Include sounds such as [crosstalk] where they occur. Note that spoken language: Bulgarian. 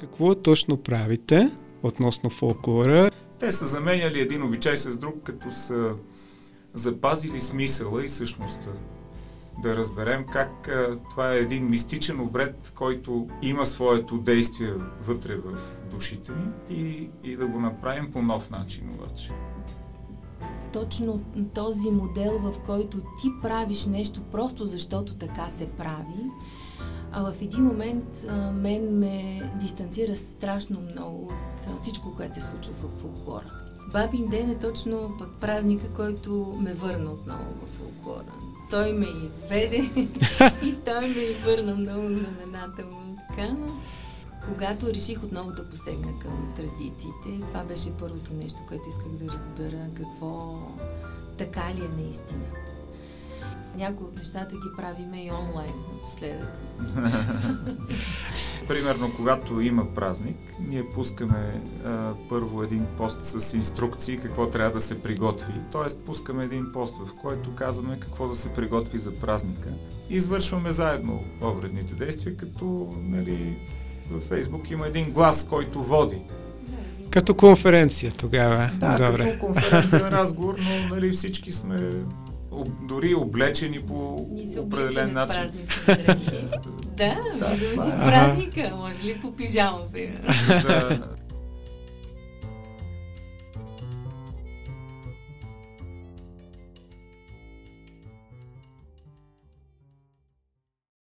Какво точно правите относно фолклора? Те са заменяли един обичай с друг, като са запазили смисъла и същността. Да разберем как това е един мистичен обред, който има своето действие вътре в душите ни и, и да го направим по нов начин обаче. Точно този модел, в който ти правиш нещо просто защото така се прави, а в един момент а, мен ме дистанцира страшно много от всичко, което се случва в фолклора. Бабин ден е точно пък празника, който ме върна отново в фолклора. Той ме изведе [laughs] и той ме и върна много знаменателно. Така, но когато реших отново да посегна към традициите, това беше първото нещо, което исках да разбера какво така ли е наистина. Някои от нещата ги правиме и онлайн напоследък. [laughs] Примерно, когато има празник, ние пускаме а, първо един пост с инструкции какво трябва да се приготви. Тоест, пускаме един пост, в който казваме какво да се приготви за празника. Извършваме заедно обредните действия, като нали, във Фейсбук има един глас, който води. Като конференция тогава. Да, Добре. като конферентен [laughs] разговор, но нали, всички сме об, дори облечени по определен начин. [laughs] да, Да, влизаме си е. в празника. Може ли по пижама, примерно? Да,